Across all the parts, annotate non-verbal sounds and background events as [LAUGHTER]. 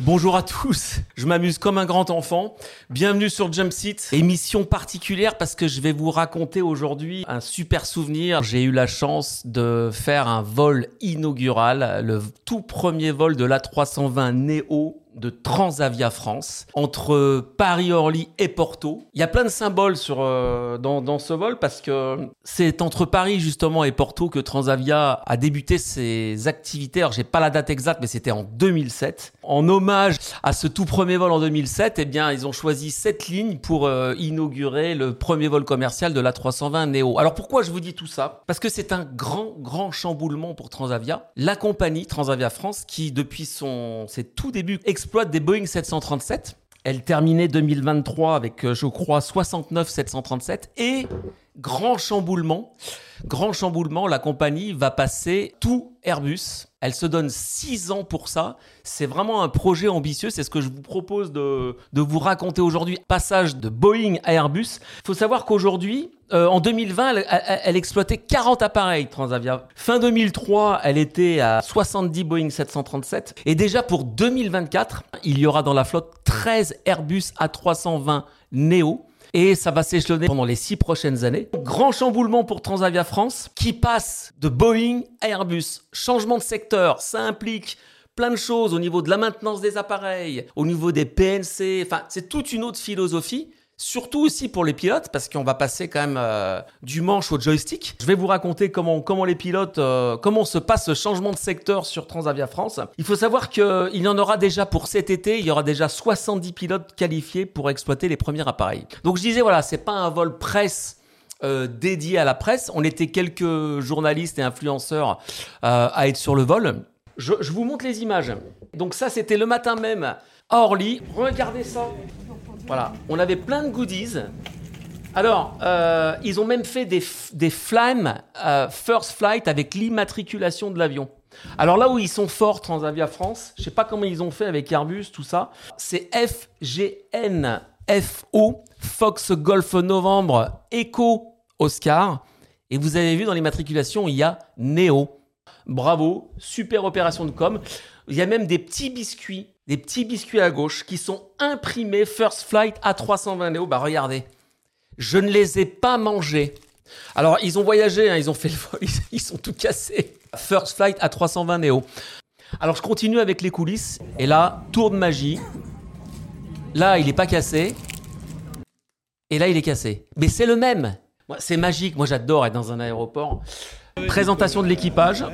Bonjour à tous, je m'amuse comme un grand enfant. Bienvenue sur Jump Seat, émission particulière parce que je vais vous raconter aujourd'hui un super souvenir. J'ai eu la chance de faire un vol inaugural, le tout premier vol de l'A320 Neo de Transavia France entre Paris-Orly et Porto. Il y a plein de symboles euh, dans, dans, ce vol parce que c'est entre Paris justement et Porto que Transavia a débuté ses activités. Alors j'ai pas la date exacte mais c'était en 2007. En hommage à ce tout premier vol en 2007, eh bien ils ont choisi cette ligne pour euh, inaugurer le premier vol commercial de la 320 Neo. Alors pourquoi je vous dis tout ça? Parce que c'est un grand grand chamboulement pour Transavia. La compagnie Transavia France qui depuis ses tout débuts exploite des Boeing 737. Elle terminait 2023 avec, euh, je crois, 69 737 et grand chamboulement. Grand chamboulement, la compagnie va passer tout Airbus. Elle se donne 6 ans pour ça. C'est vraiment un projet ambitieux. C'est ce que je vous propose de, vous raconter aujourd'hui. Passage de Boeing à Airbus. Il faut savoir qu'aujourd'hui, euh, en 2020, elle, elle, elle, exploitait 40 appareils Transavia. Fin 2003, elle était à 70 Boeing 737. Et déjà pour 2024, il y aura dans la flotte 13 Airbus A320 Neo et ça va s'échelonner pendant les six prochaines années. Grand chamboulement pour Transavia France qui passe de Boeing à Airbus. Changement de secteur, ça implique plein de choses au niveau de la maintenance des appareils, au niveau des PNC, enfin c'est toute une autre philosophie. Surtout aussi pour les pilotes, parce qu'on va passer quand même euh, du manche au joystick. Je vais vous raconter comment, les pilotes, euh, comment se passe ce changement de secteur sur Transavia France. Il faut savoir qu'il y en aura déjà pour cet été, il y aura déjà 70 pilotes qualifiés pour exploiter les premiers appareils. Donc je disais, voilà, c'est pas un vol presse euh, dédié à la presse. On était quelques journalistes et influenceurs à être sur le vol. Je vous montre les images. Donc ça, c'était le matin même à Orly. Regardez ça. Voilà, on avait plein de goodies. Alors, euh, ils ont même fait des, flammes euh, first flight avec l'immatriculation de l'avion. Alors là où ils sont forts, Transavia France, je sais pas comment ils ont fait avec Airbus, tout ça, c'est FGN, FO, Fox Golf Novembre, Echo Oscar. Et vous avez vu dans l'immatriculation, il y a Neo. Bravo, super opération de com. Il y a même des petits biscuits des petits biscuits à gauche qui sont imprimés First Flight A320 Neo. Bah regardez, je ne les ai pas mangés. Alors ils ont voyagé, hein, ils ont fait le vol, ils [LAUGHS] sont tout cassés. First Flight A320 Neo. Alors je continue avec les coulisses et là, tour de magie. Là, il n'est pas cassé. Et là, il est cassé. Mais c'est le même. C'est magique. Moi, j'adore être dans un aéroport. Présentation de l'équipage.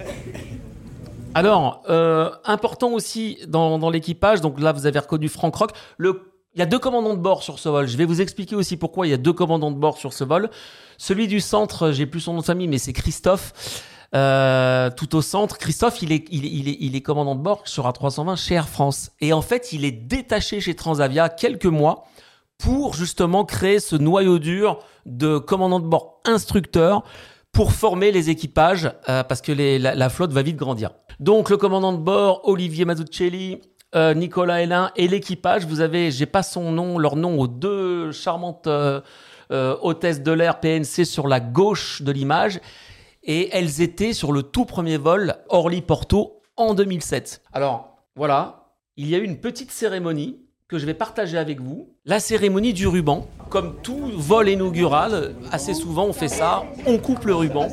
Alors, euh, important aussi dans, l'équipage, donc là vous avez reconnu Franck Rock, il y a deux commandants de bord sur ce vol. Je vais vous expliquer aussi pourquoi il y a deux commandants de bord sur ce vol. Celui du centre, j'ai plus son nom de famille, mais c'est Christophe. Euh, tout au centre, Christophe, il, est, il est commandant de bord sur A320 chez Air France. Et en fait, il est détaché chez Transavia quelques mois pour justement créer ce noyau dur de commandant de bord instructeur pour former les équipages, euh, parce que la, flotte va vite grandir. Donc le commandant de bord, Olivier Mazzucchelli, euh, Nicolas Hélin et l'équipage. Vous avez, j'ai pas son nom, leur nom aux deux charmantes euh, hôtesses de l'air PNC sur la gauche de l'image. Et elles étaient sur le tout premier vol Orly-Porto en 2007. Alors voilà, il y a eu une petite cérémonie que je vais partager avec vous. La cérémonie du ruban. Comme tout vol inaugural, assez souvent on fait ça, on coupe le ruban.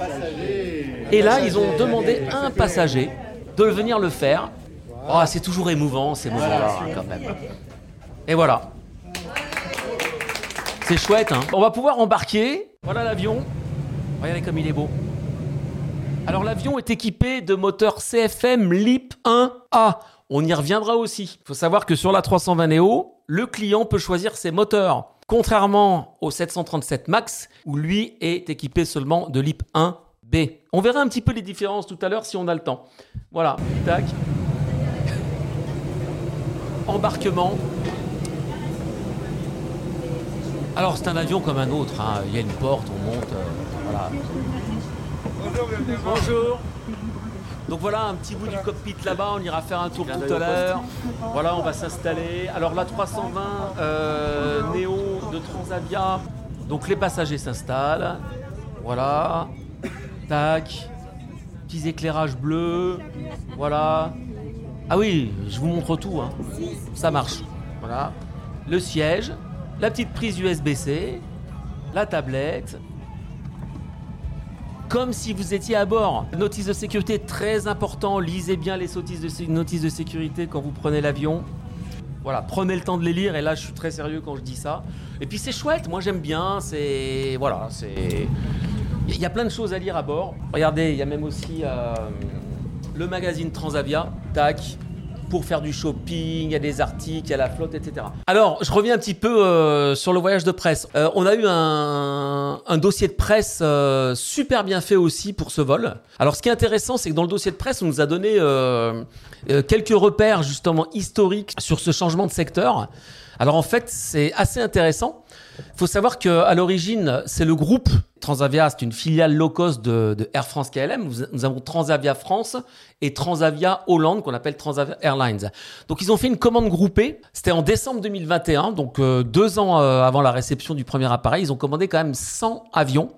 Et là, ils ont demandé à un passager de venir le faire. Oh, c'est toujours émouvant ces moments-là, quand même. Et voilà. C'est chouette, hein. On va pouvoir embarquer. Voilà l'avion. Regardez comme il est beau. Alors l'avion est équipé de moteurs CFM LEAP 1A. On y reviendra aussi. Il faut savoir que sur la 320 Neo, le client peut choisir ses moteurs. Contrairement au 737 MAX, où lui est équipé seulement de LEAP 1 B. On verra un petit peu les différences tout à l'heure si on a le temps. Voilà, tac. Embarquement. Alors c'est un avion comme un autre, hein. il y a une porte, on monte, euh, voilà. Bonjour, bienvenue. Bonjour. Donc voilà un petit bout du cockpit là-bas, on ira faire un tour tout à l'heure. Voilà, on va s'installer. Alors la 320 euh, Néo de Transavia. Donc les passagers s'installent. Voilà. Tac. Petits éclairages bleus. Voilà. Ah oui, je vous montre tout. Hein. Ça marche. Voilà. Le siège, la petite prise USB-C, la tablette. Comme si vous étiez à bord. Notice de sécurité très important. Lisez bien les notices de, sécurité quand vous prenez l'avion. Voilà, prenez le temps de les lire. Et là, je suis très sérieux quand je dis ça. Et puis c'est chouette. Moi, j'aime bien. C'est voilà, c'est. Il y a plein de choses à lire à bord. Regardez, il y a même aussi euh, le magazine Transavia. Tac, pour faire du shopping, il y a des articles, il y a la flotte, etc. Alors, je reviens un petit peu euh, sur le voyage de presse. Euh, on a eu un, dossier de presse euh, super bien fait aussi pour ce vol. Alors, ce qui est intéressant, c'est que dans le dossier de presse, on nous a donné quelques repères justement historiques sur ce changement de secteur. Alors, en fait, c'est assez intéressant. Il faut savoir qu'à l'origine, c'est le groupe Transavia, c'est une filiale low cost de, Air France KLM. Nous avons Transavia France et Transavia Hollande, qu'on appelle Transavia Airlines. Donc, ils ont fait une commande groupée. C'était en décembre 2021, donc euh, deux ans euh, avant la réception du premier appareil. Ils ont commandé quand même 100 avions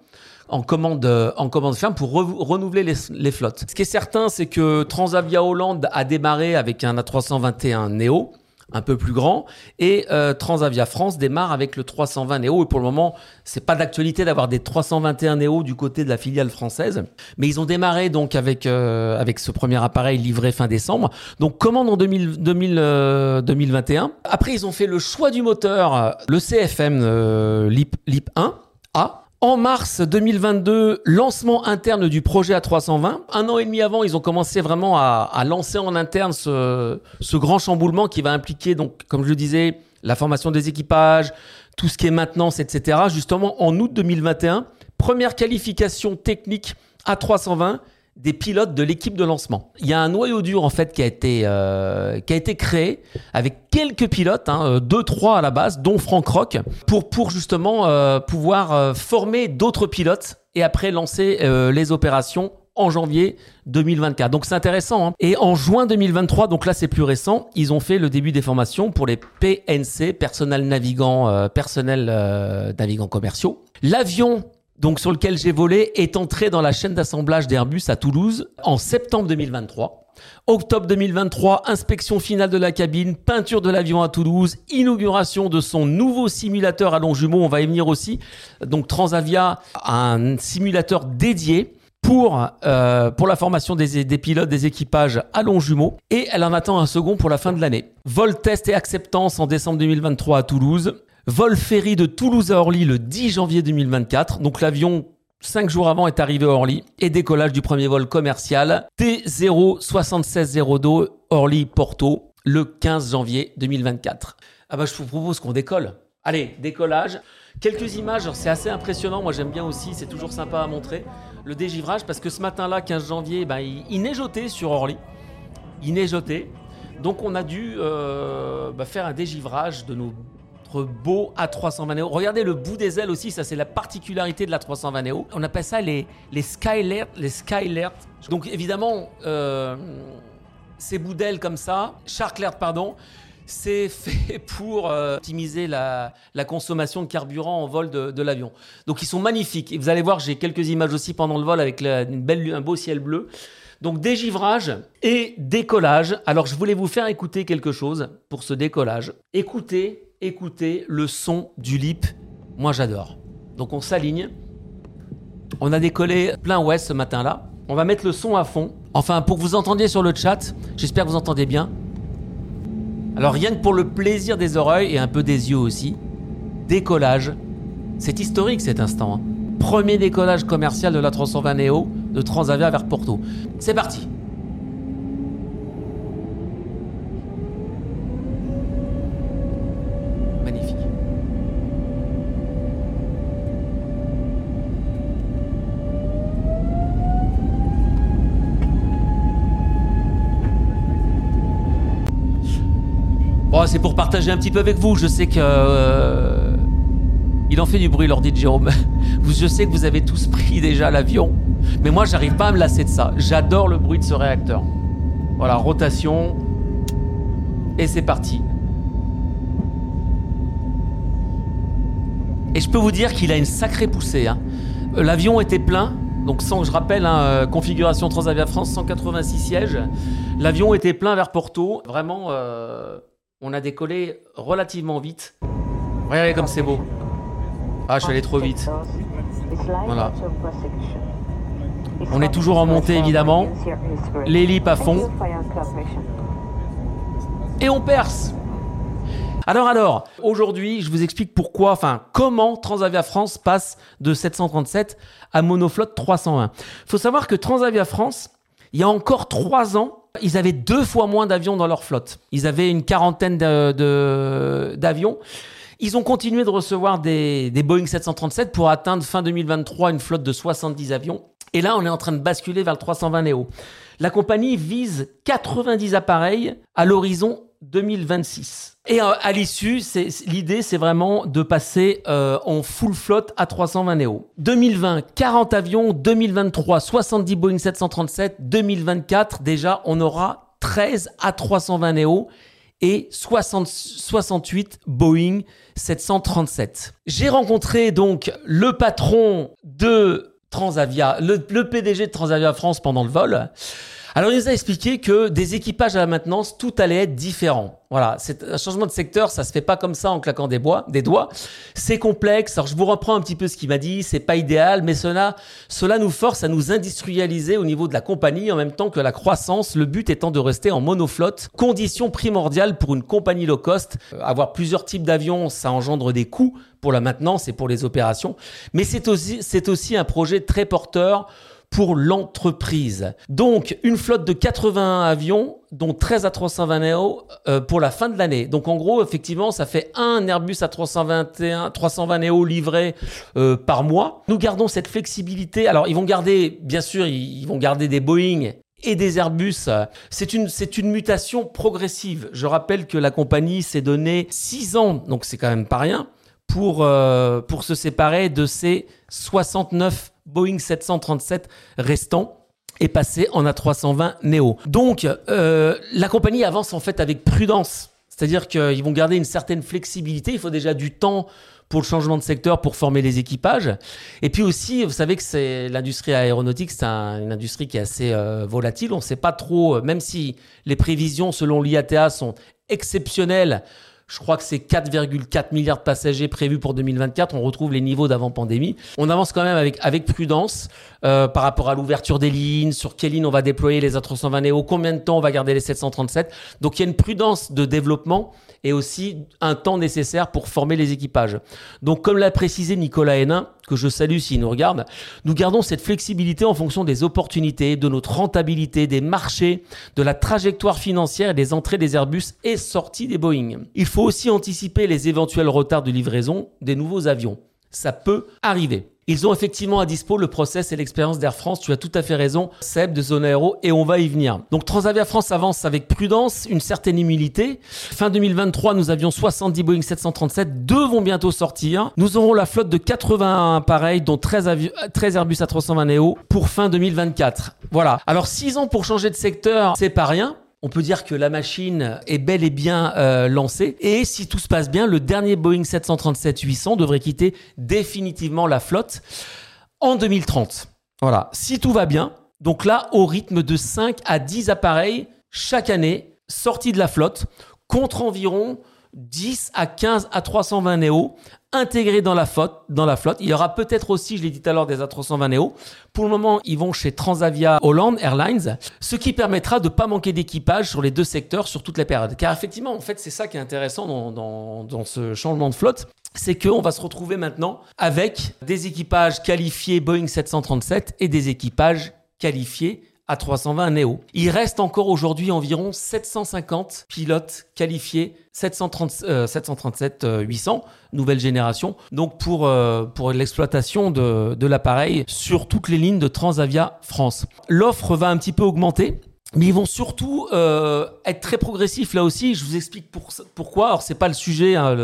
en commande, euh, en commande ferme pour renouveler les, les, flottes. Ce qui est certain, c'est que Transavia Hollande a démarré avec un A321 Neo un peu plus grand. Et euh, Transavia France démarre avec le 320 Neo. Et pour le moment, c'est pas d'actualité d'avoir des 321 Neo du côté de la filiale française. Mais ils ont démarré donc avec, euh, ce premier appareil livré fin décembre. Donc commande en 2000, 2021. Euh, Après, ils ont fait le choix du moteur, le CFM LIP, LIP 1 A en mars 2022, lancement interne du projet A320. Un an et demi avant, ils ont commencé vraiment à, lancer en interne ce, grand chamboulement qui va impliquer, donc, comme je le disais, la formation des équipages, tout ce qui est maintenance, etc. Justement, en août 2021, première qualification technique A320 des pilotes de l'équipe de lancement. Il y a un noyau dur en fait qui a été euh, qui a été créé avec quelques pilotes, hein, euh, deux trois à la base, dont Franck Rock, pour pour justement euh, pouvoir former d'autres pilotes et après lancer les opérations en janvier 2024. Donc c'est intéressant. Hein. Et en juin 2023, donc là c'est plus récent, ils ont fait le début des formations pour les PNC, personnel navigant, personnel navigants commerciaux. L'avion donc sur lequel j'ai volé, est entré dans la chaîne d'assemblage d'Airbus à Toulouse en septembre 2023. Octobre 2023, inspection finale de la cabine, peinture de l'avion à Toulouse, inauguration de son nouveau simulateur à long jumeau. On va y venir aussi. Donc Transavia un simulateur dédié pour, euh, pour la formation des, des, pilotes, des équipages à long jumeau. Et elle en attend un second pour la fin de l'année. Vol test et acceptance en décembre 2023 à Toulouse. Vol ferry de Toulouse à Orly le 10 janvier 2024. Donc l'avion Cinq jours avant est arrivé à Orly et décollage du premier vol commercial T07602 Orly-Porto le 15 janvier 2024. Ah bah je vous propose qu'on décolle. Allez, décollage. Quelques images, c'est assez impressionnant. Moi j'aime bien aussi, c'est toujours sympa à montrer. Le dégivrage parce que ce matin-là, 15 janvier, bah, il, neigeotait sur Orly. Il neigeotait. Donc on a dû euh, bah, faire un dégivrage de nos beau A320 Neo. Regardez le bout des ailes aussi, ça c'est la particularité de la 320 Neo. On appelle ça les, les Skylert. Les Skylert. Donc évidemment, euh, ces bouts d'ailes comme ça, Sharklert pardon, c'est [LAUGHS] fait pour euh, optimiser la, consommation de carburant en vol de, l'avion. Donc ils sont magnifiques. Et vous allez voir, j'ai quelques images aussi pendant le vol avec une belle, un beau ciel bleu. Donc dégivrage et décollage. Alors je voulais vous faire écouter quelque chose pour ce décollage. Écoutez écouter le son du lip. Moi, j'adore. Donc, on s'aligne. On a décollé plein ouest ce matin-là. On va mettre le son à fond. Enfin, pour que vous entendiez sur le chat, j'espère que vous entendez bien. Alors, rien que pour le plaisir des oreilles et un peu des yeux aussi, décollage. C'est historique cet instant. Hein. Premier décollage commercial de la 320 Neo de Transavia vers Porto. C'est parti. c'est pour partager un petit peu avec vous. Je sais que. Euh, il en fait du bruit, l'ordi de Jérôme. [LAUGHS] Je sais que vous avez tous pris déjà l'avion. Mais moi, j'arrive pas à me lasser de ça. J'adore le bruit de ce réacteur. Voilà, rotation. Et c'est parti. Et je peux vous dire qu'il a une sacrée poussée. Hein. L'avion était plein. Donc sans je rappelle, hein, euh, configuration Transavia France, 186 sièges. L'avion était plein vers Porto. Vraiment, euh, on a décollé relativement vite. Regardez comme c'est beau. Ah, je suis allé trop vite. Voilà. On est toujours en montée évidemment. L'hélip à fond. Et on perce. Alors alors, aujourd'hui, je vous explique pourquoi, enfin comment Transavia France passe de 737 à Monoflot 301. Il faut savoir que Transavia France, il y a encore trois ans, ils avaient deux fois moins d'avions dans leur flotte. Ils avaient une quarantaine d'avions. Ils ont continué de recevoir des, des Boeing 737 pour atteindre fin 2023 une flotte de 70 avions. Et là, on est en train de basculer vers le 320 Neo. La compagnie vise 90 appareils à l'horizon 2026. Et euh, à l'issue, l'idée, c'est vraiment de passer euh, en full flotte à 320 Neo. 2020, 40 avions. 2023, 70 Boeing 737. 2024, déjà, on aura 13 à 320 Neo et 60, 68 Boeing 737. J'ai rencontré donc le patron de Transavia, le PDG de Transavia France pendant le vol. Alors, il nous a expliqué que des équipages à la maintenance, tout allait être différent. Voilà, c'est un changement de secteur, ça se fait pas comme ça en claquant des, bois, des doigts. C'est complexe. Alors, je vous reprends un petit peu ce qu'il m'a dit. C'est pas idéal, mais cela, cela nous force à nous industrialiser au niveau de la compagnie en même temps que la croissance. Le but étant de rester en monoflotte. Condition primordiale pour une compagnie low cost. Euh, avoir plusieurs types d'avions, ça engendre des coûts pour la maintenance et pour les opérations. Mais c'est aussi, c'est aussi un projet très porteur pour l'entreprise. Donc, une flotte de 81 avions, dont 13 à 320 Neo euh, pour la fin de l'année. Donc, en gros, effectivement, ça fait un Airbus à 321, 320 Neo livré euh, par mois. Nous gardons cette flexibilité. Alors, ils vont garder, bien sûr, ils, vont garder des Boeing et des Airbus. C'est une, c'est une mutation progressive. Je rappelle que la compagnie s'est donné 6 ans, donc c'est quand même pas rien, pour, euh, pour se séparer de ces 69 Boeing 737 restants et passer en A320 Neo. Donc, euh, la compagnie avance en fait avec prudence. C'est-à-dire qu'ils vont garder une certaine flexibilité. Il faut déjà du temps pour le changement de secteur, pour former les équipages. Et puis aussi, vous savez que c'est l'industrie aéronautique, c'est une industrie qui est assez euh, volatile. On ne sait pas trop, euh, même si les prévisions selon l'IATA sont exceptionnelles je crois que c'est 4,4 milliards de passagers prévus pour 2024. On retrouve les niveaux d'avant pandémie. On avance quand même avec, avec prudence euh, par rapport à l'ouverture des lignes, sur quelle ligne on va déployer les A320 Neo, combien de temps on va garder les 737. Donc il y a une prudence de développement et aussi un temps nécessaire pour former les équipages. Donc comme l'a précisé Nicolas Hénin, que je salue s'il nous regarde, nous gardons cette flexibilité en fonction des opportunités, de notre rentabilité, des marchés, de la trajectoire financière et des entrées des Airbus et sorties des Boeing. Il faut aussi anticiper les éventuels retards de livraison des nouveaux avions. Ça peut arriver. Ils ont effectivement à dispo le process et l'expérience d'Air France. Tu as tout à fait raison, Seb, de Zone Aéro, et on va y venir. Donc Transavia France avance avec prudence, une certaine humilité. Fin 2023, nous avions 70 Boeing 737, deux vont bientôt sortir. Nous aurons la flotte de 81 appareils, dont 13, 13 Airbus A320 Neo pour fin 2024. Voilà. Alors 6 ans pour changer de secteur, c'est pas rien on peut dire que la machine est bel et bien euh, lancée. Et si tout se passe bien, le dernier Boeing 737-800 devrait quitter définitivement la flotte en 2030. Voilà, si tout va bien. Donc là, au rythme de 5 à 10 appareils chaque année, sortis de la flotte, contre environ 10 à 15 à 320 Neo intégrés dans la, flotte, dans la flotte. Il y aura peut-être aussi, je l'ai dit tout à l'heure, des A320 Neo. Pour le moment, ils vont chez Transavia Holland Airlines, ce qui permettra de ne pas manquer d'équipage sur les deux secteurs sur toute la période. Car effectivement, en fait, c'est ça qui est intéressant dans, dans, dans ce changement de flotte, c'est qu'on va se retrouver maintenant avec des équipages qualifiés Boeing 737 et des équipages qualifiés à 320 Neo. Il reste encore aujourd'hui environ 750 pilotes qualifiés 730, 737 800 nouvelle génération. Donc pour euh, pour l'exploitation de l'appareil sur toutes les lignes de Transavia France. L'offre va un petit peu augmenter mais ils vont surtout euh, être très progressifs là aussi. Je vous explique pour, pourquoi. Alors c'est pas le sujet, hein,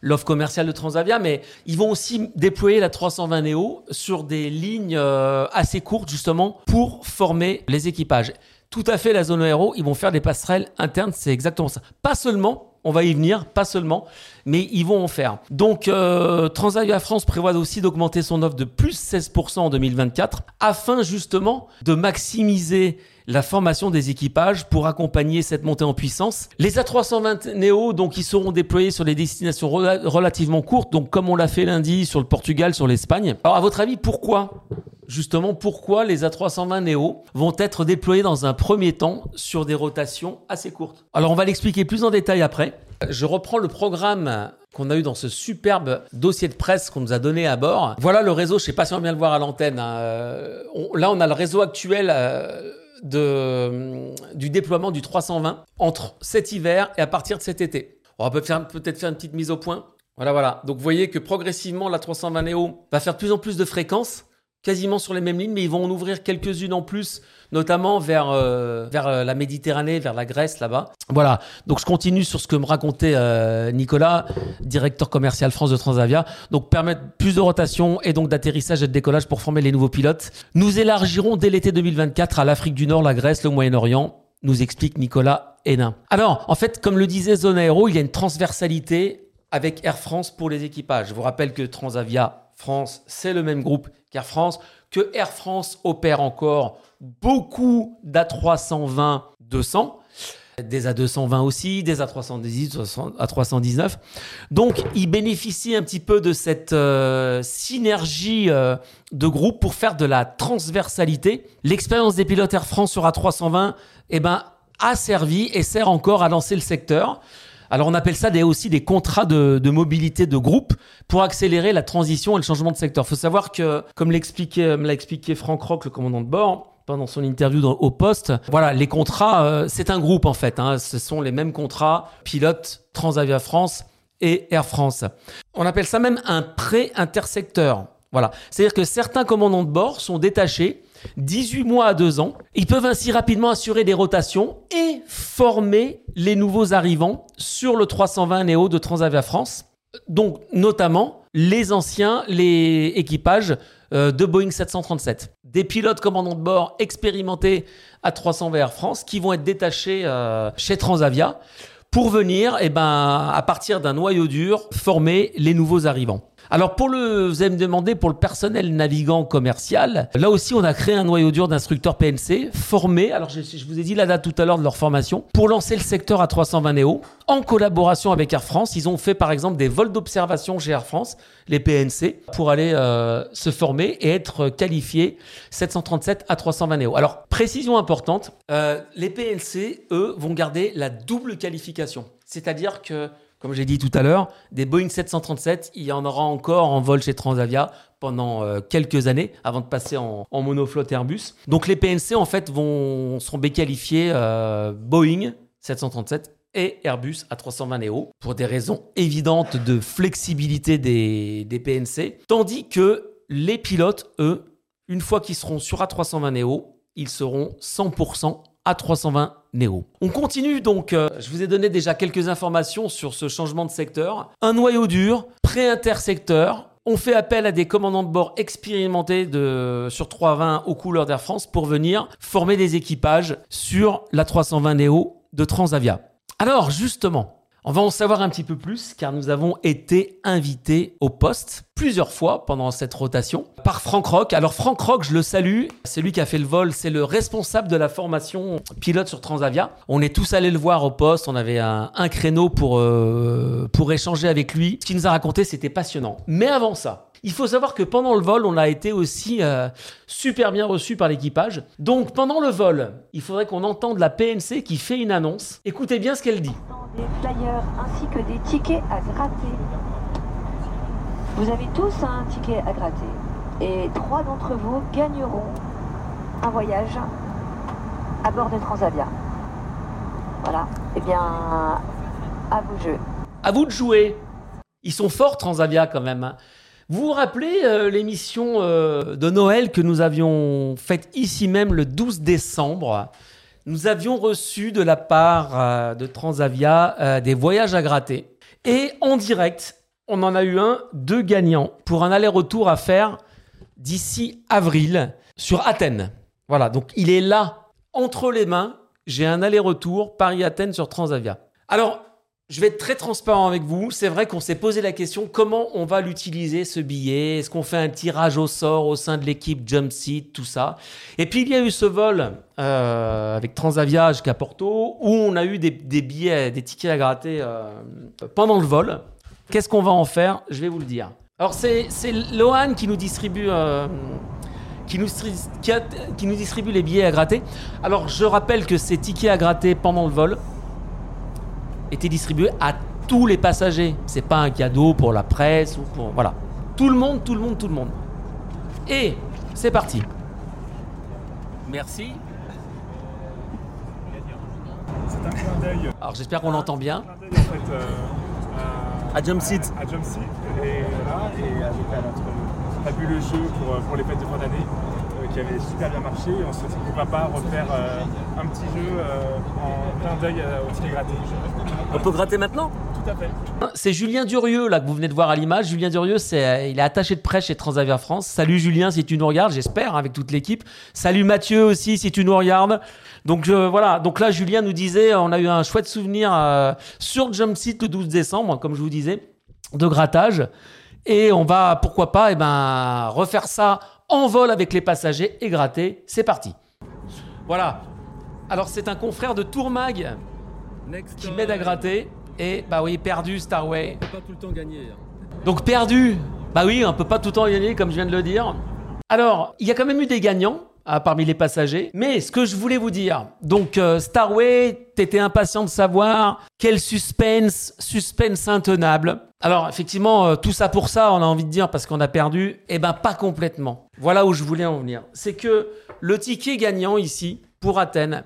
l'offre commerciale de Transavia, mais ils vont aussi déployer la 320 Neo sur des lignes euh, assez courtes justement pour former les équipages. Tout à fait la zone aéro, ils vont faire des passerelles internes, c'est exactement ça. Pas seulement, On va y venir, pas seulement, mais ils vont en faire. Donc, euh, Transavia France prévoit aussi d'augmenter son offre de plus 16% en 2024, afin justement de maximiser la formation des équipages pour accompagner cette montée en puissance. Les A320 Neo, donc, ils seront déployés sur des destinations rela- relativement courtes, donc comme on l'a fait lundi sur le Portugal, sur l'Espagne. Alors, à votre avis, pourquoi Justement, pourquoi les A320 Neo vont être déployés dans un premier temps sur des rotations assez courtes? Alors, on va l'expliquer plus en détail après. Je reprends le programme qu'on a eu dans ce superbe dossier de presse qu'on nous a donné à bord. Voilà le réseau, je sais pas si on va bien le voir à l'antenne. hein. Euh, là, on a le réseau actuel euh, de, du déploiement du 320 entre cet hiver et à partir de cet été. On faire, peut-être faire une petite mise au point. Voilà, voilà. Donc, vous voyez que progressivement, la 320 Neo va faire de plus en plus de fréquences, quasiment sur les mêmes lignes, mais ils vont en ouvrir quelques-unes en plus, notamment vers, euh, vers euh, la Méditerranée, vers la Grèce, là-bas. Voilà. Donc, je continue sur ce que me racontait euh, Nicolas, directeur commercial France de Transavia. Donc, permettre plus de rotation et donc d'atterrissage et de décollage pour former les nouveaux pilotes. Nous élargirons dès l'été 2024 à l'Afrique du Nord, la Grèce, le Moyen-Orient, nous explique Nicolas Hénin. Alors, en fait, comme le disait Zone il y a une transversalité avec Air France pour les équipages. Je vous rappelle que Transavia France, c'est le même groupe qu'Air France, que Air France opère encore beaucoup d'A320 200, des A220 aussi, des A310, A319. Donc, ils bénéficient un petit peu de cette euh, synergie euh, de groupe pour faire de la transversalité. L'expérience des pilotes Air France sur A320 eh ben, a servi et sert encore à lancer le secteur. Alors on appelle ça des, aussi des contrats de, mobilité de groupe pour accélérer la transition et le changement de secteur. Il faut savoir que, comme l'expliquait, me l'a expliqué Franck Rock, le commandant de bord, pendant son interview au poste, voilà, les contrats, euh, c'est un groupe en fait. hein. ce sont les mêmes contrats, pilote Transavia France et Air France. On appelle ça même un pré intersecteur. Voilà. C'est-à-dire que certains commandants de bord sont détachés 18 mois à 2 ans. Ils peuvent ainsi rapidement assurer des rotations et former les nouveaux arrivants sur le 320 Neo de Transavia France. Donc, notamment, les anciens, les équipages euh, de Boeing 737. Des pilotes commandants de bord expérimentés à 300 Air France qui vont être détachés euh, chez Transavia pour venir, eh ben, à partir d'un noyau dur, former les nouveaux arrivants. Alors pour le, vous allez me demander pour le personnel navigant commercial, là aussi on a créé un noyau dur d'instructeurs PNC formés. Alors je, vous ai dit la date tout à l'heure de leur formation pour lancer le secteur à 320 Neo en collaboration avec Air France. Ils ont fait par exemple des vols d'observation chez Air France, les PNC, pour aller euh, se former et être qualifiés 737 à 320 Neo. Alors précision importante, euh, les PNC eux vont garder la double qualification, c'est-à-dire que comme j'ai dit tout à l'heure, des Boeing 737, il y en aura encore en vol chez Transavia pendant euh, quelques années avant de passer en, monoflotte Airbus. Donc les PNC en fait vont seront béqualifiés euh, Boeing 737 et Airbus A320 Neo pour des raisons évidentes de flexibilité des, des PNC, tandis que les pilotes, eux, une fois qu'ils seront sur A320 Neo, ils seront 100% A320 Neo. On continue donc, euh, je vous ai donné déjà quelques informations sur ce changement de secteur. Un noyau dur, pré-intersecteur. On fait appel à des commandants de bord expérimentés de, sur 320 aux couleurs d'Air France pour venir former des équipages sur la 320 Neo de Transavia. Alors justement, on va en savoir un petit peu plus car nous avons été invités au poste plusieurs fois pendant cette rotation par Franck Rock. Alors Franck Rock, je le salue, c'est lui qui a fait le vol, c'est le responsable de la formation pilote sur Transavia. On est tous allés le voir au poste, on avait un, créneau pour, euh, pour échanger avec lui. Ce qu'il nous a raconté, c'était passionnant. Mais avant ça, il faut savoir que pendant le vol, on a été aussi euh, super bien reçu par l'équipage. Donc pendant le vol, il faudrait qu'on entende la PNC qui fait une annonce. Écoutez bien ce qu'elle dit. des flyers ainsi que des tickets à gratter. Vous avez tous un ticket à gratter et trois d'entre vous gagneront un voyage à bord de Transavia. Voilà. Eh bien, à vous de jeu. À vous de jouer. Ils sont forts Transavia quand même. hein. Vous vous rappelez euh, l'émission euh, de Noël que nous avions faite ici même le 12 décembre? Nous avions reçu de la part euh, de Transavia des voyages à gratter. Et en direct, on en a eu un, deux gagnants pour un aller-retour à faire d'ici avril sur Athènes. Voilà, donc il est là, entre les mains. J'ai un aller-retour Paris-Athènes sur Transavia. Alors, je vais être très transparent avec vous. C'est vrai qu'on s'est posé la question comment on va l'utiliser ce billet? Est-ce qu'on fait un tirage au sort au sein de l'équipe Jump Seat, tout ça? Et puis il y a eu ce vol euh, avec Transavia jusqu'à Porto où on a eu des, des billets, des tickets à gratter euh, pendant le vol. Qu'est-ce qu'on va en faire? Je vais vous le dire. Alors c'est Lohan qui nous distribue. euh, qui nous, stri- qui a- qui nous distribue les billets à gratter. Alors je rappelle que ces tickets à gratter pendant le vol étaient distribués à tous les passagers. C'est pas un cadeau pour la presse ou pour voilà. Tout le monde, tout le monde, tout le monde. Et c'est parti. Merci. C'est un clin d'œil. Alors j'espère qu'on l'entend bien. À, Jump Seat. à. Et voilà, et avec euh, notre fabuleux jeu pour, euh, pour les fêtes de fin d'année euh, qui avait super bien marché. Et on se dit pourquoi pas refaire euh, un petit jeu euh, en clin d'œil euh, au ticket gratté. On peut gratter maintenant Tout à fait. C'est Julien Durieux là que vous venez de voir à l'image. Julien Durieux, c'est il est attaché de presse chez Transavia France. Salut Julien si tu nous regardes, j'espère hein, avec toute l'équipe. Salut Mathieu aussi si tu nous regardes. Donc voilà, donc là Julien nous disait on a eu un chouette souvenir euh, sur Jump Seat le 12 décembre comme je vous disais de grattage et on va pourquoi pas eh ben refaire ça en vol avec les passagers et gratter. C'est parti. Voilà. Alors c'est un confrère de Tourmag qui m'aide à gratter. Et bah oui, perdu Starway. pas tout le temps gagner. hein. Donc perdu. Bah oui, on peut pas tout le temps gagner comme je viens de le dire. Alors, il y a quand même eu des gagnants ah, parmi les passagers. Mais ce que je voulais vous dire, donc euh, Starway, t'étais impatient de savoir quel suspense, suspense intenable. Alors effectivement, euh, tout ça pour ça, on a envie de dire parce qu'on a perdu. Eh ben pas complètement. Voilà où je voulais en venir. C'est que le ticket gagnant ici pour Athènes,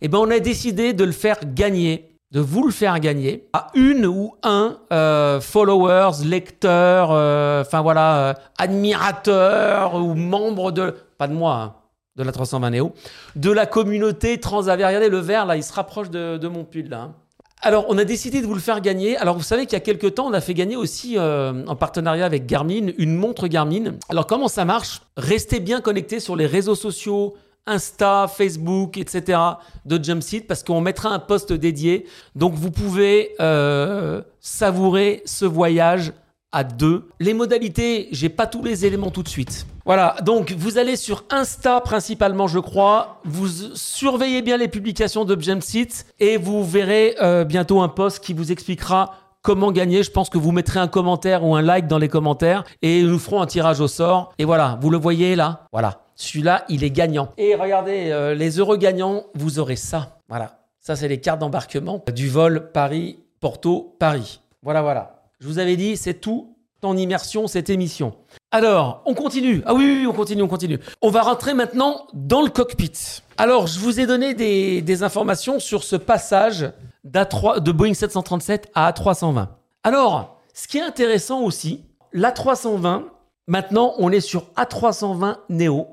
eh ben on a décidé de le faire gagner de vous le faire gagner à une ou un euh, followers, lecteurs, euh, enfin euh, admirateurs ou membres de, pas de moi, hein, de la 320 Néo, de la communauté Transavia. Regardez le vert là, il se rapproche de, de mon pull là. hein. Alors, on a décidé de vous le faire gagner. Alors, vous savez qu'il y a quelques temps, on a fait gagner aussi, euh, en partenariat avec Garmin, une montre Garmin. Alors, comment ça marche? Restez bien connectés sur les réseaux sociaux, Insta, Facebook, etc. de Jumpseat parce qu'on mettra un post dédié. Donc, vous pouvez euh, savourer ce voyage à deux. Les modalités, j'ai pas tous les éléments tout de suite. Voilà, donc vous allez sur Insta principalement, je crois. Vous surveillez bien les publications de Jumpseat et vous verrez euh, bientôt un post qui vous expliquera comment gagner. Je pense que vous mettrez un commentaire ou un like dans les commentaires et nous ferons un tirage au sort. Et voilà, vous le voyez là? Voilà, celui-là, il est gagnant. Et regardez, euh, les heureux gagnants, vous aurez ça. Voilà, ça c'est les cartes d'embarquement du vol Paris-Porto-Paris. Voilà, voilà. Je vous avais dit, c'est tout en immersion cette émission. Alors, on continue. Ah oui, oui, on continue, on continue. On va rentrer maintenant dans le cockpit. Alors, je vous ai donné des, informations sur ce passage d'A3 de Boeing 737 à A320. Alors, ce qui est intéressant aussi, l'A320, maintenant, on est sur A320 Neo.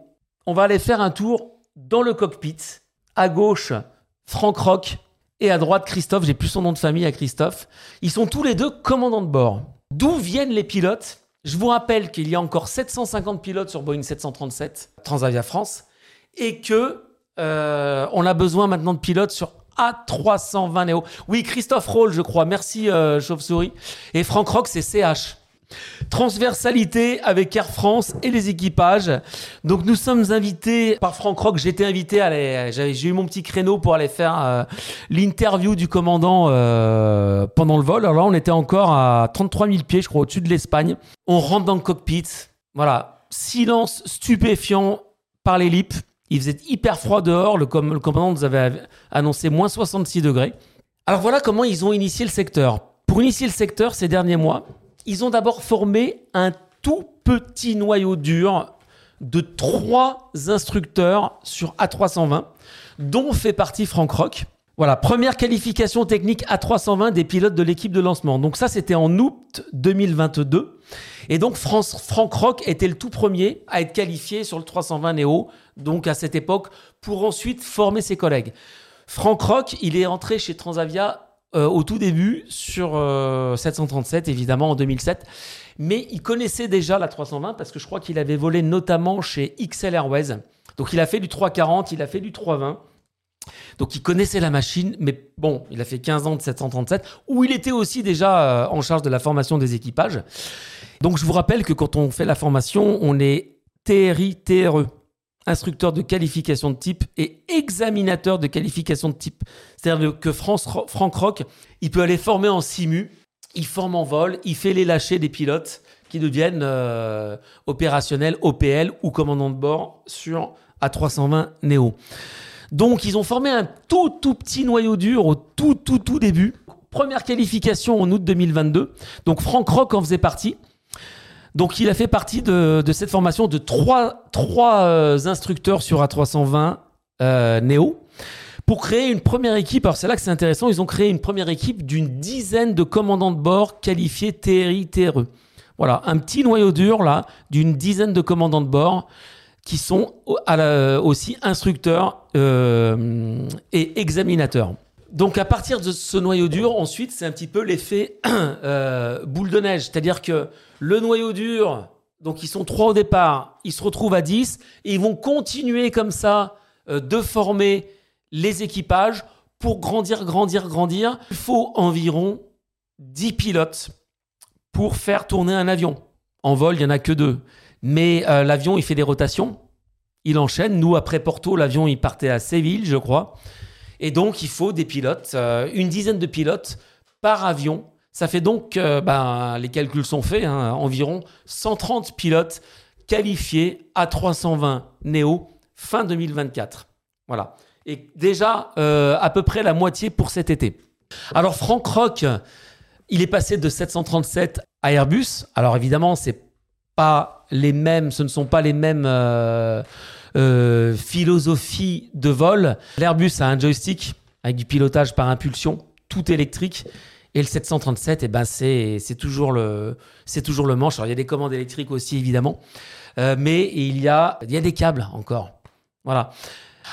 On va aller faire un tour dans le cockpit. À gauche, Franck Rock et à droite, Christophe. J'ai plus son nom de famille à Christophe. Ils sont tous les deux commandants de bord. D'où viennent les pilotes? Je vous rappelle qu'il y a encore 750 pilotes sur Boeing 737 Transavia France et que euh, on a besoin maintenant de pilotes sur A320 Neo. Oui, Christophe Roll, je crois. Merci, euh, Chauve-souris. Et Franck Rock, c'est CH. Transversalité avec Air France et les équipages. Donc nous sommes invités par Franck Rock. J'étais invité à j'ai eu mon petit créneau pour aller faire euh, l'interview du commandant euh, pendant le vol. Alors là, on était encore à 33 000 pieds, je crois, au-dessus de l'Espagne. On rentre dans le cockpit. Voilà, silence stupéfiant par les lips. Il faisait hyper froid dehors. Le, le commandant nous avait annoncé moins 66 degrés. Alors voilà comment ils ont initié le secteur. Pour initier le secteur ces derniers mois, ils ont d'abord formé un tout petit noyau dur de trois instructeurs sur A320, dont fait partie Franck Rock. Voilà, première qualification technique A320 des pilotes de l'équipe de lancement. Donc ça, c'était en août 2022. Et donc France, Franck Rock était le tout premier à être qualifié sur le 320 Neo, donc à cette époque, pour ensuite former ses collègues. Franck Rock, il est entré chez Transavia euh, au tout début sur euh, 737, évidemment, en 2007. Mais il connaissait déjà la 320 parce que je crois qu'il avait volé notamment chez XL Airways. Donc il a fait du 340, il a fait du 320. Donc il connaissait la machine, mais bon, il a fait 15 ans de 737, où il était aussi déjà euh, en charge de la formation des équipages. Donc je vous rappelle que quand on fait la formation, on est TRI, TRE, instructeur de qualification de type et examinateur de qualification de type. C'est-à-dire que France, Franck Rock, il peut aller former en simu, il forme en vol, il fait les lâchers des pilotes qui deviennent euh, opérationnels OPL ou commandant de bord sur A320 Neo. Donc ils ont formé un tout tout petit noyau dur au tout tout tout début. Première qualification en août 2022. Donc Franck Rock en faisait partie. Donc il a fait partie de, cette formation de trois, euh, instructeurs sur A320 euh, Neo pour créer une première équipe. Alors c'est là que c'est intéressant, ils ont créé une première équipe d'une dizaine de commandants de bord qualifiés TRI, TRE. Voilà, un petit noyau dur là d'une dizaine de commandants de bord qui sont aussi instructeurs euh, et examinateurs. Donc à partir de ce noyau dur, ensuite, c'est un petit peu l'effet [CLEARS THROAT] euh, boule de neige. C'est-à-dire que le noyau dur, donc ils sont trois au départ, ils se retrouvent à 10 et ils vont continuer comme ça euh, de former les équipages pour grandir, grandir, grandir. Il faut environ 10 pilotes pour faire tourner un avion. En vol, il n'y en a que deux. Mais euh, l'avion, il fait des rotations. Il enchaîne. Nous, après Porto, l'avion, il partait à Séville, je crois. Et donc, il faut des pilotes, euh, une dizaine de pilotes par avion. Ça fait donc, euh, ben, les calculs sont faits, hein, environ 130 pilotes qualifiés à 320 Néo fin 2024. Voilà. Et déjà, à peu près la moitié pour cet été. Alors, Franck Rock, il est passé de 737 à Airbus. Alors évidemment, c'est pas les mêmes, ce ne sont pas les mêmes euh, euh, philosophies de vol. L'Airbus a un joystick avec du pilotage par impulsion, tout électrique. Et le 737, eh ben c'est, toujours le toujours le manche. Alors il y a des commandes électriques aussi évidemment, euh, mais il y a il y a des câbles encore. Voilà.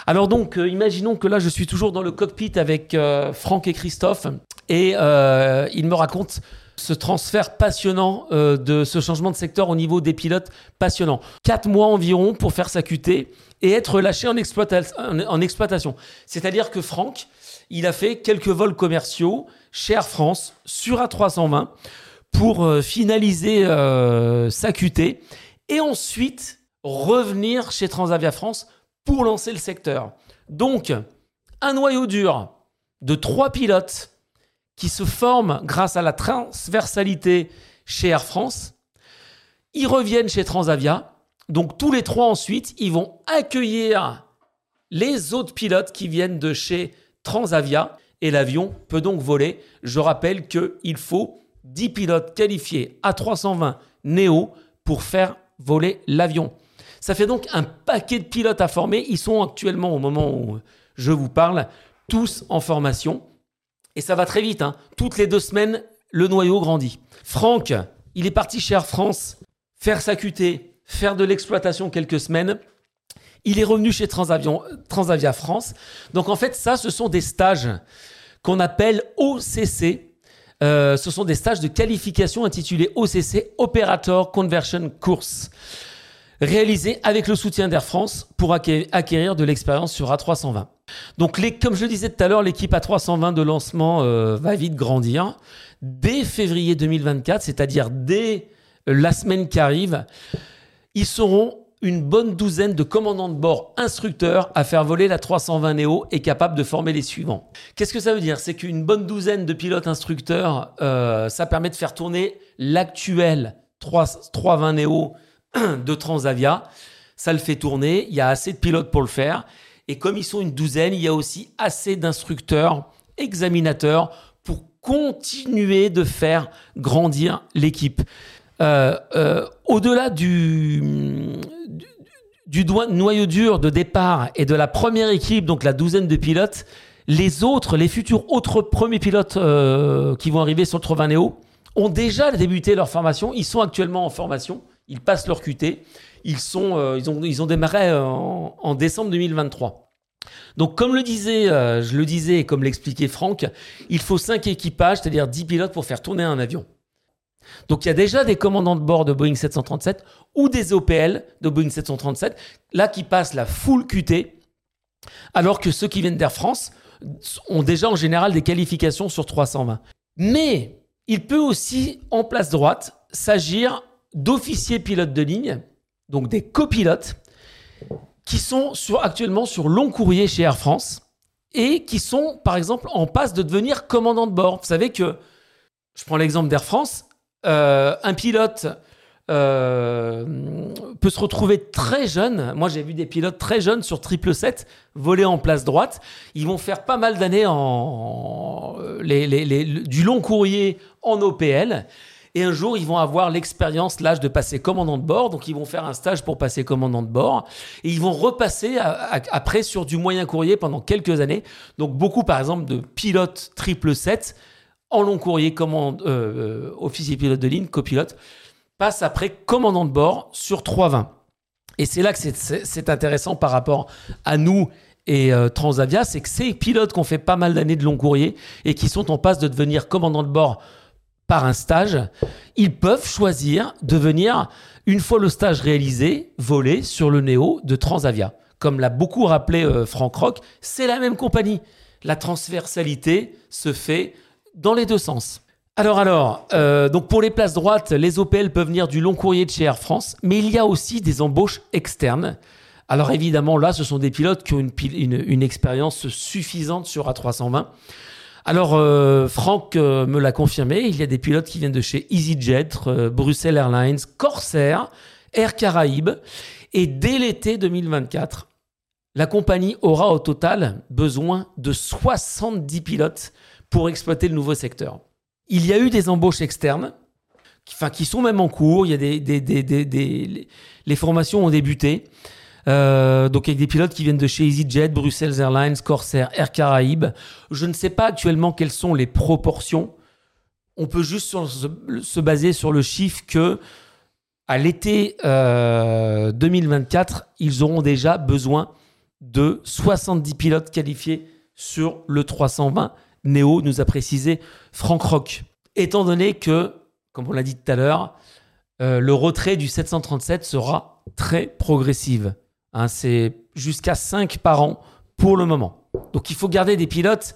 Alors donc, imaginons que là, je suis toujours dans le cockpit avec Franck et Christophe. Et euh, il me raconte ce transfert passionnant euh, de ce changement de secteur au niveau des pilotes passionnant. Quatre mois environ pour faire sa QT et être lâché en, exploitation. C'est-à-dire que Franck, il a fait quelques vols commerciaux chez Air France sur A320 pour euh, finaliser sa QT et ensuite revenir chez Transavia France pour lancer le secteur. Donc, un noyau dur de trois pilotes qui se forment grâce à la transversalité chez Air France. Ils reviennent chez Transavia. Donc tous les trois ensuite, ils vont accueillir les autres pilotes qui viennent de chez Transavia et l'avion peut donc voler. Je rappelle qu'il faut 10 pilotes qualifiés à 320 Neo pour faire voler l'avion. Ça fait donc un paquet de pilotes à former. Ils sont actuellement, au moment où je vous parle, tous en formation. Et ça va très vite. Hein. Toutes les deux semaines, le noyau grandit. Franck, il est parti chez Air France faire sa QT, faire de l'exploitation quelques semaines. Il est revenu chez Transavia France. Donc en fait, ça, ce sont des stages qu'on appelle OCC. Euh, ce sont des stages de qualification intitulés OCC, Operator Conversion Course, réalisés avec le soutien d'Air France pour acquérir de l'expérience sur A320. Donc, comme je le disais tout à l'heure, l'équipe A320 de lancement euh, va vite grandir. Dès février 2024, c'est-à-dire dès euh, la semaine qui arrive, ils seront une bonne douzaine de commandants de bord instructeurs à faire voler la 320 Neo et capables de former les suivants. Qu'est-ce que ça veut dire? C'est qu'une bonne douzaine de pilotes instructeurs, euh, ça permet de faire tourner l'actuel 320 Neo [CLEARS THROAT] de Transavia. Ça le fait tourner, il y a assez de pilotes pour le faire. Et comme ils sont une douzaine, il y a aussi assez d'instructeurs, examinateurs pour continuer de faire grandir l'équipe. Euh, euh, au-delà du, du, noyau dur de départ et de la première équipe, donc la douzaine de pilotes, les autres, les futurs autres premiers pilotes euh, qui vont arriver sur le 80 Neo ont déjà débuté leur formation. Ils sont actuellement en formation. Ils passent leur QT. Ils, sont, euh, ils, ont, ils ont démarré euh, en, décembre 2023. Donc, comme le disait, euh, je le disais et comme l'expliquait Franck, il faut 5 équipages, c'est-à-dire 10 pilotes pour faire tourner un avion. Donc, il y a déjà des commandants de bord de Boeing 737 ou des OPL de Boeing 737, là qui passent la full QT Alors que ceux qui viennent d'Air France ont déjà en général des qualifications sur 320. Mais il peut aussi, en place droite, s'agir d'officiers pilotes de ligne, donc des copilotes, qui sont actuellement sur long courrier chez Air France et qui sont, par exemple, en passe de devenir commandant de bord. Vous savez que, je prends l'exemple d'Air France, euh, un pilote euh, peut se retrouver très jeune. Moi, j'ai vu des pilotes très jeunes sur triple 7 voler en place droite. Ils vont faire pas mal d'années du long courrier en OPL. Et un jour, ils vont avoir l'expérience, l'âge de passer commandant de bord. Donc, ils vont faire un stage pour passer commandant de bord. Et ils vont repasser après sur du moyen courrier pendant quelques années. Donc, beaucoup, par exemple, de pilotes triple 7 en long courrier, commande, euh, euh, officier pilote de ligne, copilote, passe après commandant de bord sur 320. Et c'est là que c'est intéressant par rapport à nous et euh, Transavia, c'est que ces pilotes qui ont fait pas mal d'années de long courrier et qui sont en passe de devenir commandant de bord par un stage, ils peuvent choisir de venir, une fois le stage réalisé, voler sur le Néo de Transavia. Comme l'a beaucoup rappelé Franck Rock, c'est la même compagnie. La transversalité se fait dans les deux sens. Alors alors, euh, donc pour les places droites, les OPL peuvent venir du long courrier de chez Air France, mais il y a aussi des embauches externes. Alors évidemment, là, ce sont des pilotes qui ont une, expérience suffisante sur A320. Alors, euh, Franck euh, me l'a confirmé, il y a des pilotes qui viennent de chez EasyJet, Bruxelles Airlines, Corsair, Air Caraïbes. Et dès l'été 2024, la compagnie aura au total besoin de 70 pilotes pour exploiter le nouveau secteur. Il y a eu des embauches externes, qui, sont même en cours. Il y a des les formations ont débuté. Euh, donc avec des pilotes qui viennent de chez EasyJet, Bruxelles Airlines, Corsair, Air Caraïbes. Je ne sais pas actuellement quelles sont les proportions. On peut juste se, baser sur le chiffre que à l'été 2024, euh, ils auront déjà besoin de 70 pilotes qualifiés sur le 320 Néo, nous a précisé Franck Rock. Étant donné que, comme on l'a dit tout à l'heure, euh, le retrait du 737 sera très progressif. Hein, c'est jusqu'à 5 par an pour le moment. Donc il faut garder des pilotes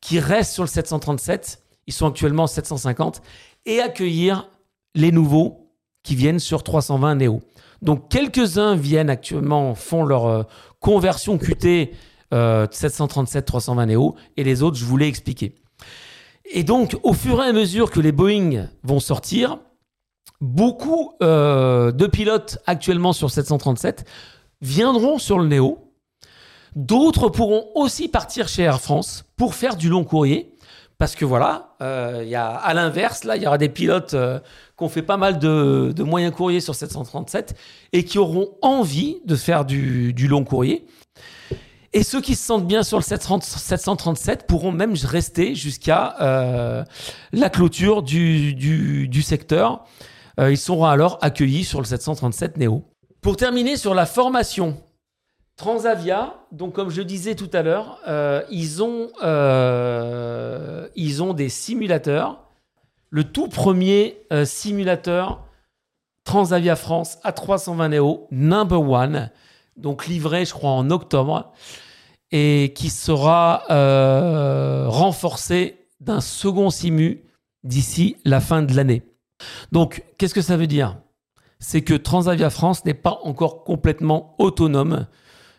qui restent sur le 737, ils sont actuellement 750, et accueillir les nouveaux qui viennent sur 320 Néo. Donc quelques-uns viennent actuellement, font leur euh, conversion QT 737 320 Neo et les autres, je vous l'ai expliqué. Et donc, au fur et à mesure que les Boeing vont sortir, beaucoup euh, de pilotes actuellement sur 737 viendront sur le Neo. D'autres pourront aussi partir chez Air France pour faire du long courrier. Parce que voilà, euh, à l'inverse, là, il y aura des pilotes euh, qui ont fait pas mal de, moyens courriers sur 737 et qui auront envie de faire du, long courrier. Et ceux qui se sentent bien sur le 737 pourront même rester jusqu'à euh, la clôture du, du, secteur. Euh, ils seront alors accueillis sur le 737 Neo. Pour terminer sur la formation, Transavia, donc comme je disais tout à l'heure, euh, ils, ont, ils ont des simulateurs. Le tout premier simulateur Transavia France A320 Neo, number one, donc livré, je crois, en octobre et qui sera euh, renforcé d'un second simu d'ici la fin de l'année. Donc, qu'est-ce que ça veut dire? C'est que Transavia France n'est pas encore complètement autonome,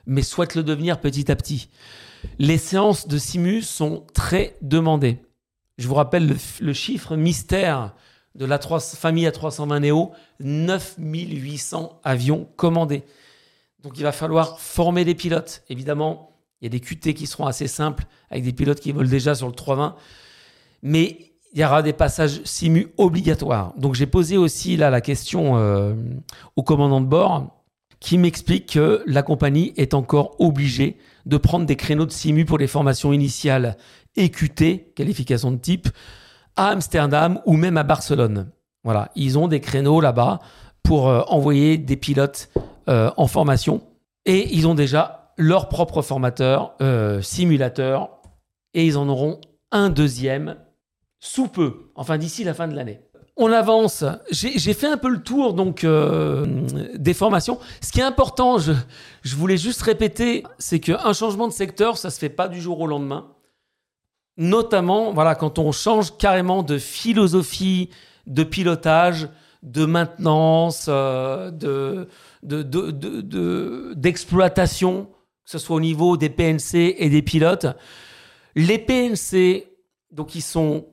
mais souhaite le devenir petit à petit. Les séances de simu sont très demandées. Je vous rappelle le, chiffre mystère de la famille A320 Neo, 9800 avions commandés. Donc il va falloir former des pilotes. Évidemment, il y a des QT qui seront assez simples avec des pilotes qui volent déjà sur le 320. Mais il y aura des passages simu obligatoires. Donc j'ai posé aussi là la question euh, au commandant de bord qui m'explique que la compagnie est encore obligée de prendre des créneaux de simu pour les formations initiales et QT, qualification de type, à Amsterdam ou même à Barcelone. Voilà, ils ont des créneaux là-bas pour euh, envoyer des pilotes euh, en formation et ils ont déjà leur propre formateur, simulateur, et ils en auront un deuxième sous peu, enfin d'ici la fin de l'année. On avance. J'ai fait un peu le tour donc euh, des formations. Ce qui est important, je, voulais juste répéter, c'est qu'un changement de secteur, ça se fait pas du jour au lendemain. Notamment, voilà, quand on change carrément de philosophie, de pilotage, de maintenance, euh, de d'exploitation, de, de, que ce soit au niveau des PNC et des pilotes. Les PNC, donc ils sont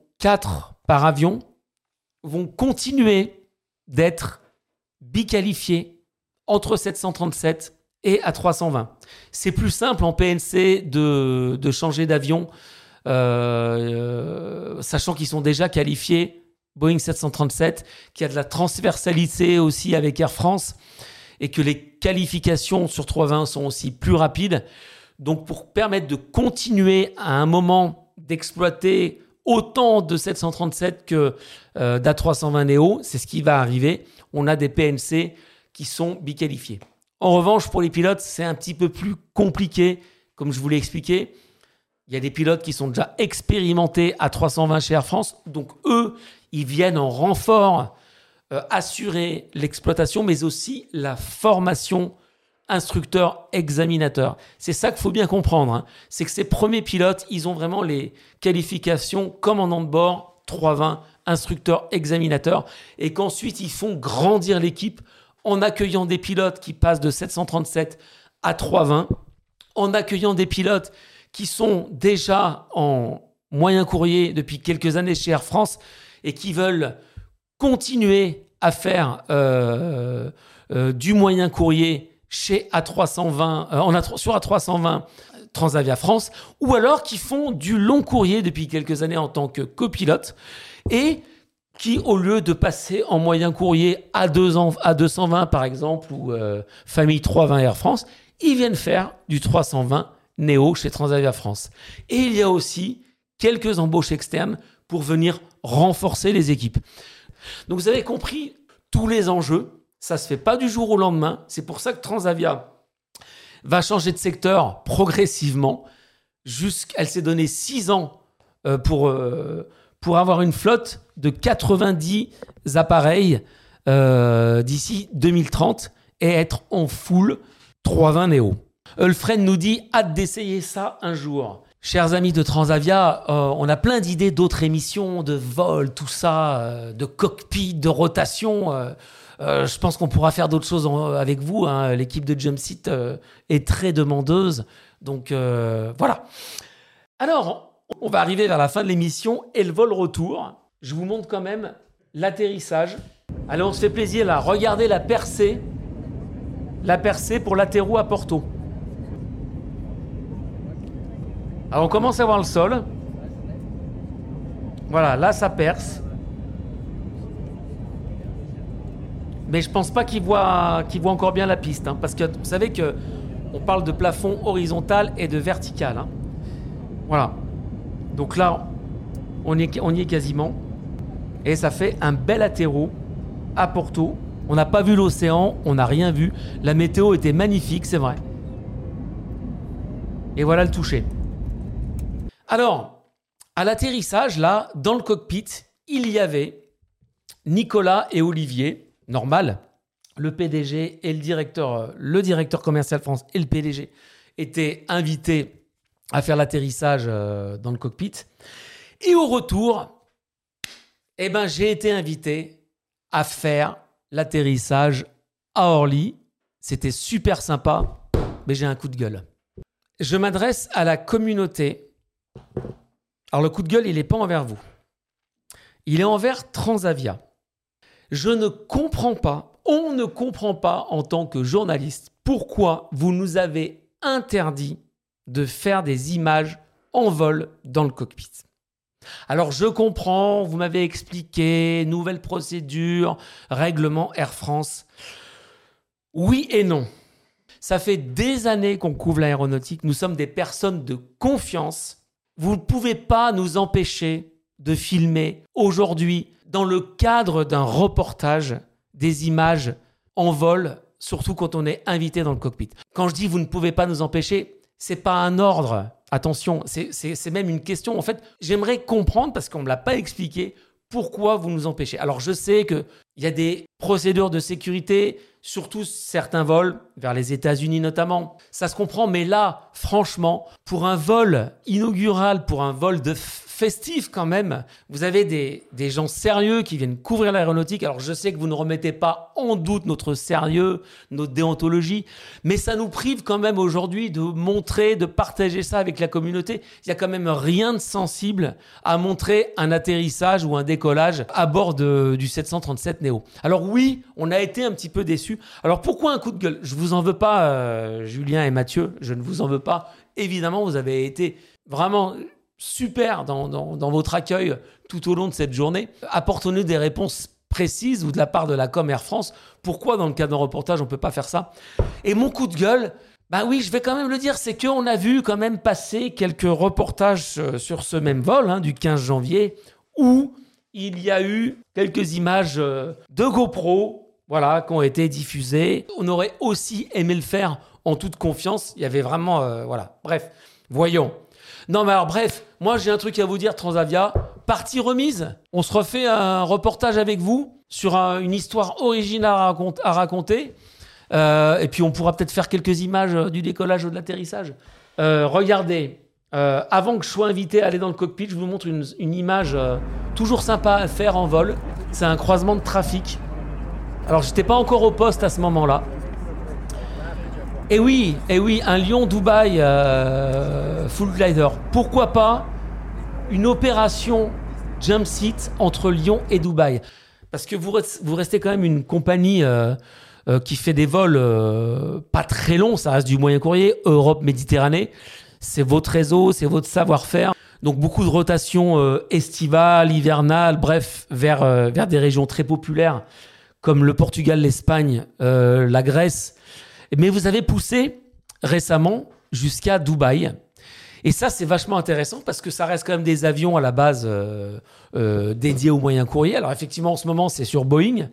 par avion, vont continuer d'être biqualifiés entre 737 et A320. C'est plus simple en PNC de, de changer d'avion, euh, sachant qu'ils sont déjà qualifiés Boeing 737, qui a de la transversalité aussi avec Air France, et que les qualifications sur 320 sont aussi plus rapides. Donc pour permettre de continuer à un moment d'exploiter autant de 737 que euh, d'A320 Neo, c'est ce qui va arriver. On a des PNC qui sont biqualifiés. En revanche, pour les pilotes, c'est un petit peu plus compliqué, comme je vous l'ai expliqué. Il y a des pilotes qui sont déjà expérimentés à 320 chez Air France, donc eux, ils viennent en renfort euh, assurer l'exploitation, mais aussi la formation instructeur-examinateur. C'est ça qu'il faut bien comprendre. Hein. C'est que ces premiers pilotes, ils ont vraiment les qualifications comme en bord 320, instructeur-examinateur, et qu'ensuite ils font grandir l'équipe en accueillant des pilotes qui passent de 737 à 320, en accueillant des pilotes qui sont déjà en moyen courrier depuis quelques années chez Air France et qui veulent continuer à faire euh, euh, du moyen courrier chez A320, euh, sur A320 Transavia France, ou alors qui font du long courrier depuis quelques années en tant que copilote et qui, au lieu de passer en moyen courrier à, 220 par exemple, ou Famille 320 Air France, ils viennent faire du 320 Néo chez Transavia France. Et il y a aussi quelques embauches externes pour venir renforcer les équipes. Donc vous avez compris tous les enjeux. Ça se fait pas du jour au lendemain. C'est pour ça que Transavia va changer de secteur progressivement. Elle s'est donné six ans euh, pour, euh, pour avoir une flotte de 90 appareils euh, d'ici 2030 et être en full 320 Neo. Ulfred nous dit hâte d'essayer ça un jour. Chers amis de Transavia, on a plein d'idées d'autres émissions, de vol, tout ça, de cockpit, de rotation. Euh, je pense qu'on pourra faire d'autres choses avec vous. Hein. L'équipe de Jumpseat est très demandeuse. Donc voilà. Alors, on va arriver vers la fin de l'émission et le vol retour. Je vous montre quand même l'atterrissage. Allez, on se fait plaisir là. Regardez la percée. La percée pour l'atterro à Porto. Alors on commence à voir le sol. Voilà, là ça perce. Mais je pense pas qu'il voit, voit encore bien la piste, hein, parce que vous savez que on parle de plafond horizontal et de vertical. Hein. Voilà. Donc là, on y, est, on y est quasiment. Et ça fait un bel atterro à Porto. On n'a pas vu l'océan, on n'a rien vu. La météo était magnifique, c'est vrai. Et voilà le toucher. Alors, à l'atterrissage, là, dans le cockpit, il y avait Nicolas et Olivier, normal. Le PDG et le directeur, directeur commercial France et le PDG étaient invités à faire l'atterrissage euh, dans le cockpit. Et au retour, eh ben, j'ai été invité à faire l'atterrissage à Orly. C'était super sympa, mais j'ai un coup de gueule. Je m'adresse à la communauté alors le coup de gueule, il n'est pas envers vous. Il est envers Transavia. Je ne comprends pas, on ne comprend pas en tant que journaliste, pourquoi vous nous avez interdit de faire des images en vol dans le cockpit. Alors je comprends, vous m'avez expliqué, nouvelle procédure, règlement Air France. Oui et non. Ça fait des années qu'on couvre l'aéronautique, nous sommes des personnes de confiance vous ne pouvez pas nous empêcher de filmer aujourd'hui, dans le cadre d'un reportage, des images en vol, surtout quand on est invité dans le cockpit. Quand je dis vous ne pouvez pas nous empêcher, c'est pas un ordre. Attention, c'est même une question. En fait, j'aimerais comprendre, parce qu'on ne me l'a pas expliqué, pourquoi vous nous empêchez Alors je sais qu'il y a des procédures de sécurité, surtout certains vols, vers les États-Unis notamment. Ça se comprend, mais là, franchement, pour un vol inaugural, pour un vol de festif quand même. Vous avez des, gens sérieux qui viennent couvrir l'aéronautique. Alors je sais que vous ne remettez pas en doute notre sérieux, notre déontologie, mais ça nous prive quand même aujourd'hui de montrer, de partager ça avec la communauté. Il y a quand même rien de sensible à montrer un atterrissage ou un décollage à bord du 737 Neo. Alors oui, on a été un petit peu déçus. Alors pourquoi un coup de gueule? Je vous en veux pas, euh, Julien et Mathieu, je ne vous en veux pas. Évidemment, vous avez été vraiment super dans, votre accueil tout au long de cette journée. Apportez-nous des réponses précises ou de la part de la com Air France. Pourquoi dans le cas d'un reportage on peut pas faire ça? Et mon coup de gueule, bah oui, je vais quand même le dire, c'est qu'on a vu quand même passer quelques reportages euh, sur ce même vol hein, du 15 janvier où il y a eu quelques images euh, de GoPro, voilà, qui ont été diffusées. On aurait aussi aimé le faire en toute confiance. Il y avait vraiment, euh, voilà. Bref, voyons. Non, mais alors bref, moi j'ai un truc à vous dire, Transavia. Partie remise, on se refait un reportage avec vous sur une histoire originale à, raconter. Euh, et puis on pourra peut-être faire quelques images du décollage ou de l'atterrissage. Euh, regardez, euh, avant que je sois invité à aller dans le cockpit, je vous montre une, une image toujours sympa à faire en vol. C'est un croisement de trafic. Alors j'étais pas encore au poste à ce moment-là. Et oui, et oui, un Lyon-Dubaï euh, full glider. Pourquoi pas une opération jump seat entre Lyon et Dubaï? Parce que vous, restez quand même une compagnie euh, euh, qui fait des vols pas très longs, ça reste du moyen courrier, Europe-Méditerranée. C'est votre réseau, c'est votre savoir-faire. Donc beaucoup de rotations estivales, hivernales, bref, vers, vers des régions très populaires comme le Portugal, l'Espagne, la Grèce mais vous avez poussé récemment jusqu'à Dubaï. Et ça, c'est vachement intéressant parce que ça reste quand même des avions à la base euh, euh, dédiés aux moyens courriers. Alors effectivement, en ce moment, c'est sur Boeing.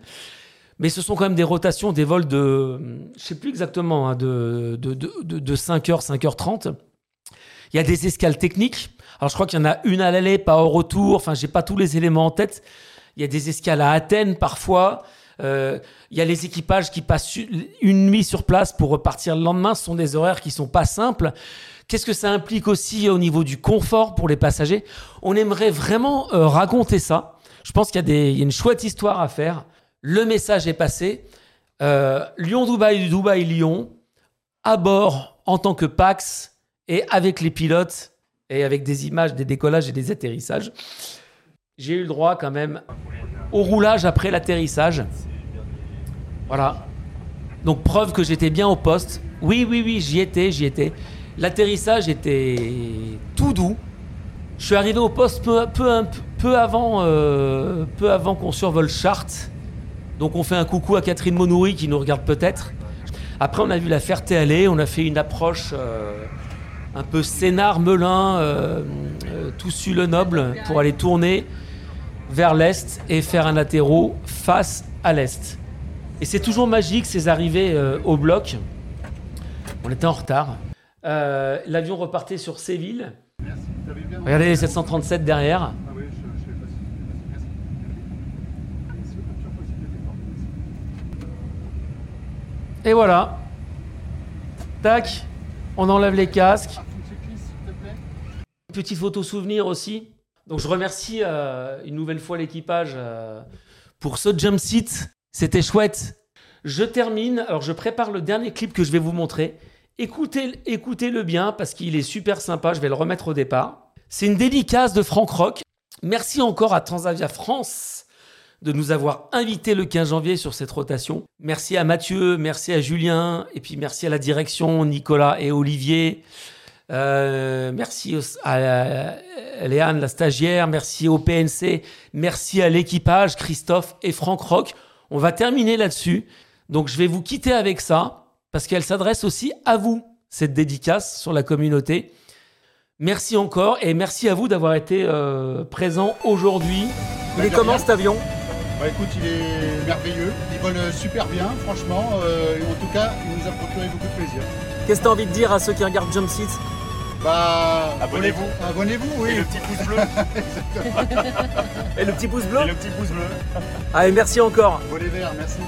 Mais ce sont quand même des rotations, des vols de, je sais plus exactement, hein, de, de, de, de 5h, 5h30. Il y a des escales techniques. Alors je crois qu'il y en a une à l'aller, pas au retour. Enfin, j'ai pas tous les éléments en tête. Il y a des escales à Athènes parfois. Euh, il y a les équipages qui passent une nuit sur place pour repartir le lendemain. Ce sont des horaires qui sont pas simples. Qu'est-ce que ça implique aussi au niveau du confort pour les passagers? On aimerait vraiment euh, raconter ça. Je pense qu'il y, a une chouette histoire à faire. Le message est passé. Euh, Lyon-Dubaï, Dubaï-Lyon, à bord en tant que Pax et avec les pilotes et avec des images des décollages et des atterrissages. J'ai eu le droit quand même au roulage après l'atterrissage. Voilà. Donc preuve que j'étais bien au poste. Oui, oui, oui, j'y étais, j'y étais. L'atterrissage était tout doux. Je suis arrivé au poste peu, avant, euh, avant qu'on survole Chartres. Donc on fait un coucou à Catherine Monoury qui nous regarde peut-être. Après on a vu la Ferté-Aller, on a fait une approche euh, un peu scénar-melun, euh, tout su le noble, pour aller tourner vers l'est et faire un latéraux face à l'est. Et c'est toujours magique ces arrivées euh, au bloc. On était en retard. Euh, l'avion repartait sur Séville. Regardez les 737 derrière. Et voilà. Tac. On enlève les casques. Petite photo souvenir aussi. Donc je remercie euh, une nouvelle fois l'équipage pour ce jump seat c'était chouette. Je termine. Alors, je prépare le dernier clip que je vais vous montrer. Écoutez, écoutez-le bien parce qu'il est super sympa. Je vais le remettre au départ. C'est une dédicace de Franck Rock. Merci encore à Transavia France de nous avoir invités le 15 janvier sur cette rotation. Merci à Mathieu, merci à Julien, et puis merci à la direction, Nicolas et Olivier. Euh, merci à Léane, la stagiaire, merci au PNC, merci à l'équipage, Christophe et Franck Rock. On va terminer là-dessus. Donc je vais vous quitter avec ça, parce qu'elle s'adresse aussi à vous, cette dédicace sur la communauté. Merci encore et merci à vous d'avoir été euh, présent aujourd'hui. Il est comment cet avion bah, écoute, il est merveilleux, il vole super bien, franchement. Euh, en tout cas, il nous a procuré beaucoup de plaisir. Qu'est-ce que tu as envie de dire à ceux qui regardent Jump Seat Bah, Abonnez-vous. abonnez-vous, Et oui. le petit pouce bleu. [LAUGHS] Et le petit pouce bleu Et le petit pouce bleu. Allez, merci encore. Abonnez-vous, merci.